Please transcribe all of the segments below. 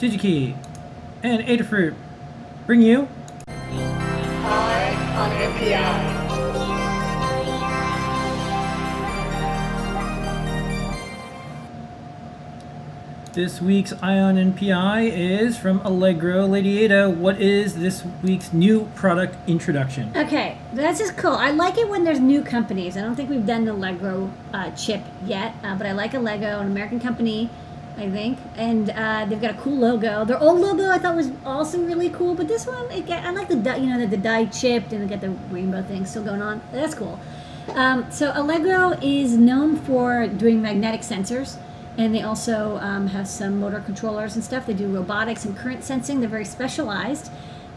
DigiKey, and Adafruit bring you on NPI. This week's EYE on NPI is from Allegro. Lady Ada, what is this week's new product introduction? Okay, that's just cool. I like it when there's new companies. I don't think we've done the Allegro uh, chip yet, uh, but I like Allegro, an American company, I think, and uh, they've got a cool logo. Their old logo I thought was also really cool, but this one, it I like the you know the, the die chipped and they got the rainbow thing still going on. That's cool. Um, so Allegro is known for doing magnetic sensors. And they also um, have some motor controllers and stuff. They do robotics and current sensing. They're very specialized.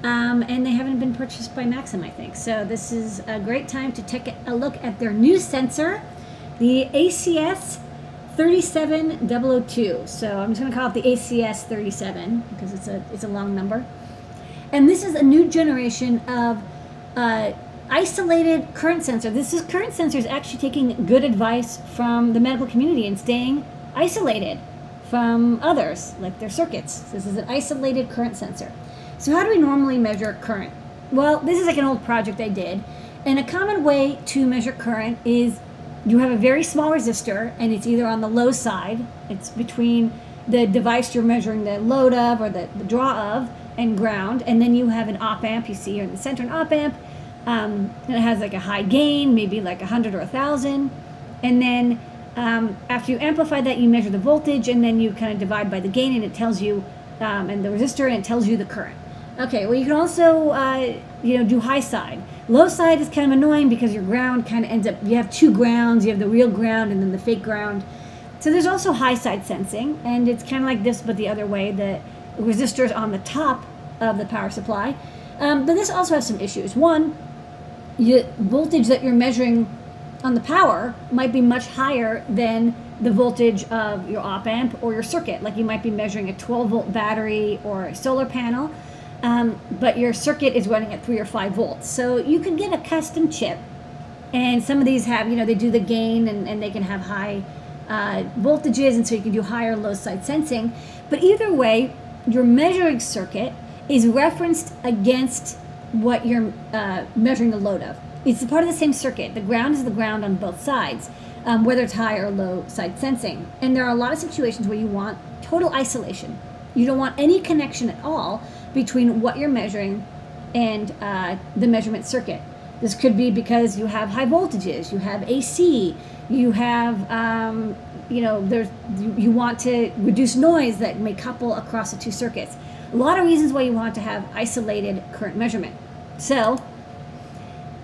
Um, and they haven't been purchased by Maxim, I think. So this is a great time to take a look at their new sensor, the ACS 37002. So I'm just going to call it the ACS 37 because it's a it's a long number. And this is a new generation of uh, isolated current sensor. This is current sensor is actually taking good advice from the medical community and staying isolated from others, like their circuits. This is an isolated current sensor. So how do we normally measure current? Well, this is like an old project I did. And a common way to measure current is you have a very small resistor and it's either on the low side, it's between the device you're measuring the load of or the, the draw of and ground. And then you have an op amp, you see here in the center an op amp. Um, and it has like a high gain, maybe like 100 or 1,000. And then um, after you amplify that, you measure the voltage and then you kind of divide by the gain and it tells you, um, and the resistor, and it tells you the current. Okay, well, you can also, uh, you know, do high side. Low side is kind of annoying because your ground kind of ends up, you have two grounds, you have the real ground and then the fake ground. So there's also high side sensing, and it's kind of like this, but the other way. The resistor is on the top of the power supply. Um, but this also has some issues. One, the voltage that you're measuring on the power might be much higher than the voltage of your op amp or your circuit. Like you might be measuring a 12 volt battery or a solar panel, um, but your circuit is running at three or five volts. So you can get a custom chip, and some of these have, you know, they do the gain and, and they can have high uh, voltages, and so you can do higher low side sensing. But either way, your measuring circuit is referenced against what you're uh, measuring the load of it's part of the same circuit. The ground is the ground on both sides, um, whether it's high or low side sensing. And there are a lot of situations where you want total isolation. You don't want any connection at all between what you're measuring and uh, the measurement circuit. This could be because you have high voltages, you have AC, you have, um, you know, there's you, you want to reduce noise that may couple across the two circuits. A lot of reasons why you want to have isolated current measurement. So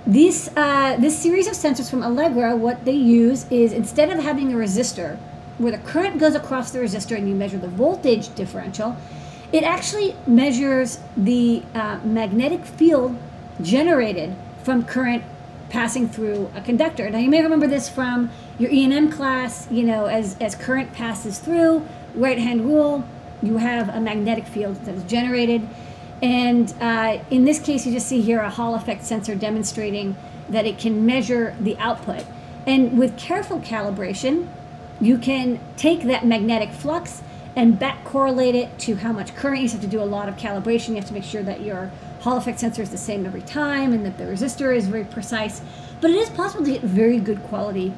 this, uh, this series of sensors from Allegro, what they use is instead of having a resistor where the current goes across the resistor and you measure the voltage differential, it actually measures the uh, magnetic field generated from current passing through a conductor. Now you may remember this from your E&M class, you know, as, as current passes through, right hand rule, you have a magnetic field that is generated. And uh, in this case, you just see here a Hall effect sensor demonstrating that it can measure the output. And with careful calibration, you can take that magnetic flux and back correlate it to how much current. You have to do a lot of calibration. You have to make sure that your Hall effect sensor is the same every time and that the resistor is very precise. But it is possible to get very good quality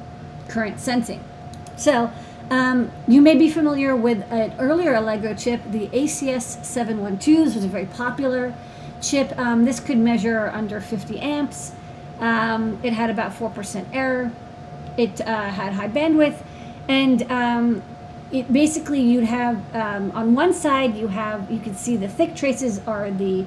current sensing. So um, you may be familiar with an earlier Allegro chip, the ACS 712. This was a very popular chip. Um, this could measure under 50 amps. Um, it had about 4% error. It uh, had high bandwidth. And um, it basically you'd have, um, on one side, you have, you can see the thick traces are the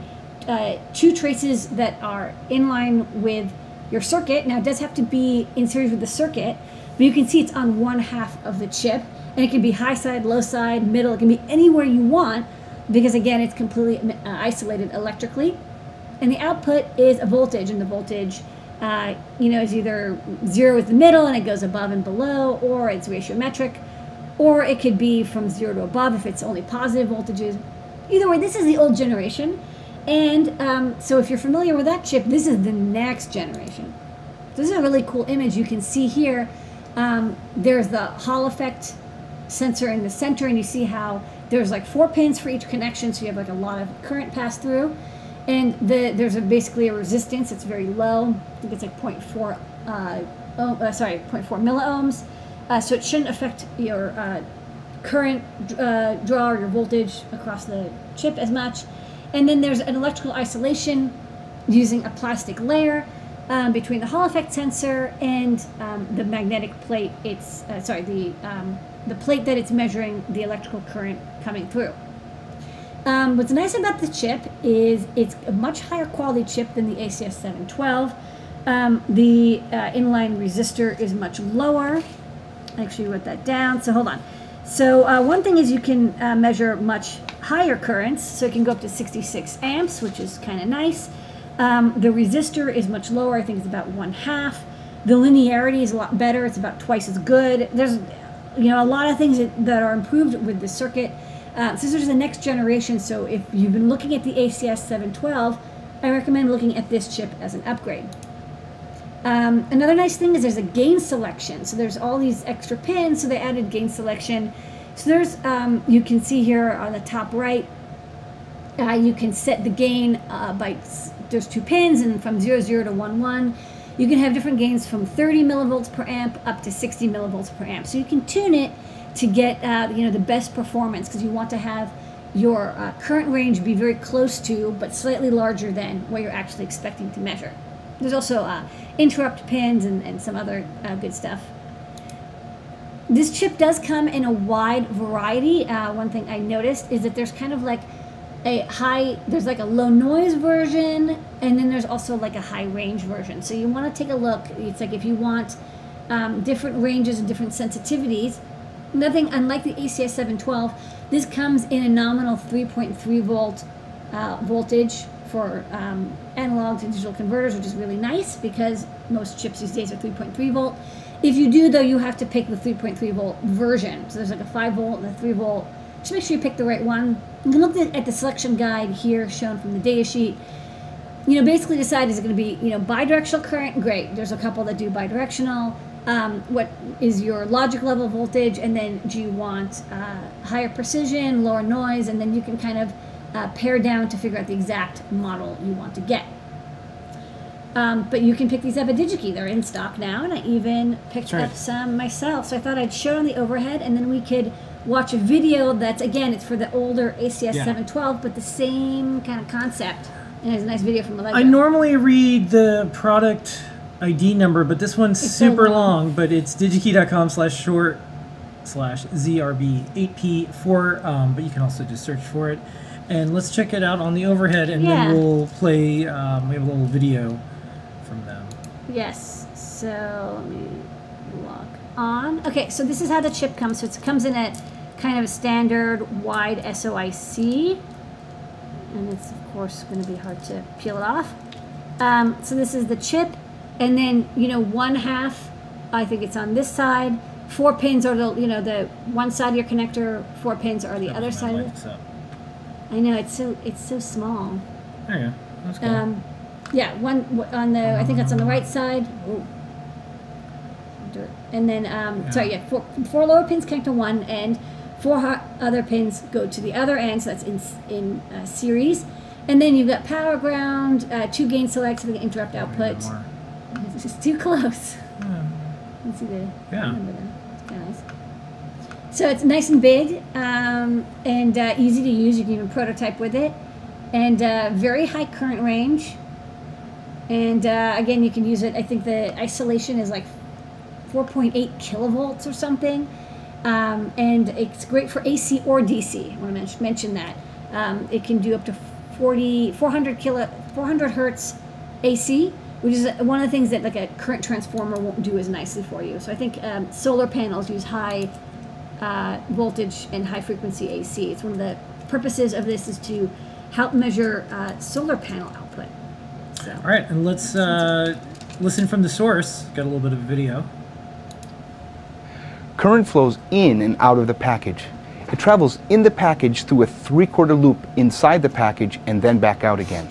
uh, two traces that are in line with your circuit. Now it does have to be in series with the circuit, but you can see it's on one half of the chip, and it can be high side, low side, middle. It can be anywhere you want, because again, it's completely uh, isolated electrically. And the output is a voltage, and the voltage, uh, you know, is either zero is the middle and it goes above and below, or it's ratiometric, or it could be from zero to above if it's only positive voltages. Either way, this is the old generation. And um, so if you're familiar with that chip, this is the next generation. This is a really cool image you can see here um, there's the Hall effect sensor in the center, and you see how there's like four pins for each connection, so you have like a lot of current pass through. And the, there's a, basically a resistance. It's very low. I think it's like 0.4, uh, oh, uh, sorry, 0.4 milliohms. Uh, so it shouldn't affect your uh, current uh, draw or your voltage across the chip as much. And then there's an electrical isolation using a plastic layer um, between the Hall effect sensor and um, the magnetic plate. It's uh, sorry, the um, the plate that it's measuring the electrical current coming through. Um, what's nice about the chip is it's a much higher quality chip than the ACS 712. Um, the uh, inline resistor is much lower. I actually wrote that down. So hold on. So uh, one thing is you can uh, measure much higher currents. So it can go up to 66 amps, which is kind of nice. Um, the resistor is much lower. I think it's about one half. The linearity is a lot better. It's about twice as good. There's, you know, a lot of things that, that are improved with the circuit. Uh, so this is the next generation. So if you've been looking at the ACS 712, I recommend looking at this chip as an upgrade. Um, another nice thing is there's a gain selection. So there's all these extra pins, so they added gain selection. So there's, um, you can see here on the top right, uh, you can set the gain uh, by, there's two pins and from 0, 0 to 1, 1. You can have different gains from 30 millivolts per amp up to 60 millivolts per amp. So you can tune it to get, uh, you know, the best performance because you want to have your uh, current range be very close to, but slightly larger than what you're actually expecting to measure. There's also uh, interrupt pins and, and some other uh, good stuff. This chip does come in a wide variety. Uh, one thing I noticed is that there's kind of like a high, there's like a low noise version, and then there's also like a high range version. So you want to take a look. It's like if you want um, different ranges and different sensitivities, nothing unlike the ACS 712, this comes in a nominal 3.3 volt uh, voltage for um, analog to digital converters, which is really nice because most chips these days are 3.3 volt. If you do, though, you have to pick the 3.3 volt version. So there's like a 5 volt and a 3 volt. Just make sure you pick the right one. You can look at the selection guide here shown from the data sheet. You know, basically decide is it going to be, you know, bidirectional current? Great. There's a couple that do bidirectional. Um, what is your logic level voltage? And then do you want uh, higher precision, lower noise? And then you can kind of uh, pare down to figure out the exact model you want to get. Um, but you can pick these up at DigiKey. They're in stock now, and I even picked right. up some myself. So I thought I'd show on the overhead, and then we could watch a video that's, again, it's for the older ACS Yeah. 712, but the same kind of concept. And it's a nice video from the I normally read the product ID number, but this one's It's so super long. long. But it's digikey.com slash short slash ZRB8P4. Um, but you can also just search for it. And let's check it out on the overhead, and Yeah. then we'll play. Um, we have a little video from them. Yes. So let me lock on. Okay, so this is how the chip comes. So it comes in at kind of a standard wide SOIC. And it's, of course, going to be hard to peel it off. Um, so this is the chip. And then, you know, one half, I think it's on this side. Four pins are the, you know, the one side of your connector, four pins are the other side of light it. this up. I know, it's so, it's so small. There you go. That's cool. Um, yeah, one on the. I think that's on the right side. Ooh. And then, um, Yeah. sorry, yeah, four, four lower pins connect to one end, four other pins go to the other end. So that's in in uh, series. And then you've got power ground, uh, two gain selects for the interrupt output. It's just too close. Yeah. Let's see the Yeah. number there. It's kind of nice. So it's nice and big um, and uh, easy to use. You can even prototype with it, and uh, very high current range. And uh, again, you can use it. I think the isolation is like 4.8 kilovolts or something, um, and it's great for AC or DC. I want to mention that um, it can do up to 40, 400 kilo, 400 hertz AC, which is one of the things that like a current transformer won't do as nicely for you. So I think um, solar panels use high uh, voltage and high frequency AC. It's one of the purposes of this is to help measure uh, solar panel output. So All right, and let's uh, listen from the source. Got a little bit of a video. Current flows in and out of the package. It travels in the package through a three-quarter loop inside the package and then back out again.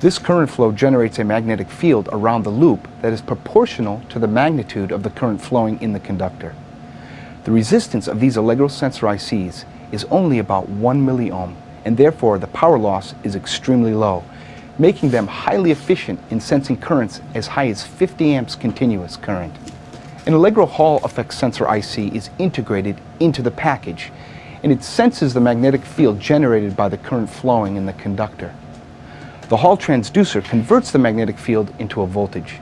This current flow generates a magnetic field around the loop that is proportional to the magnitude of the current flowing in the conductor. The resistance of these Allegro sensor ICs is only about 1 milliohm, and therefore the power loss is extremely low, making them highly efficient in sensing currents as high as 50 amps continuous current. An Allegro Hall effect sensor IC is integrated into the package, and it senses the magnetic field generated by the current flowing in the conductor. The Hall transducer converts the magnetic field into a voltage.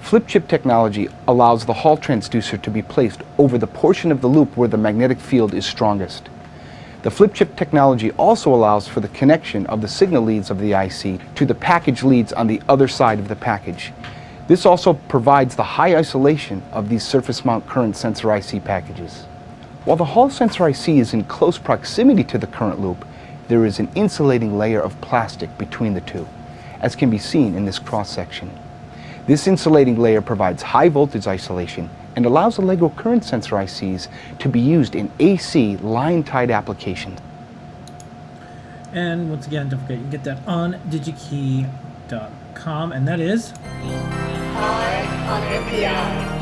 Flip chip technology allows the Hall transducer to be placed over the portion of the loop where the magnetic field is strongest. The flip chip technology also allows for the connection of the signal leads of the IC to the package leads on the other side of the package. This also provides the high isolation of these surface mount current sensor IC packages. While the Hall sensor IC is in close proximity to the current loop, there is an insulating layer of plastic between the two, as can be seen in this cross section. This insulating layer provides high voltage isolation and allows Allegro current sensor ICs to be used in AC line-tied applications. And once again, don't forget, you can get that on digikey.com, and that is Power on NPI.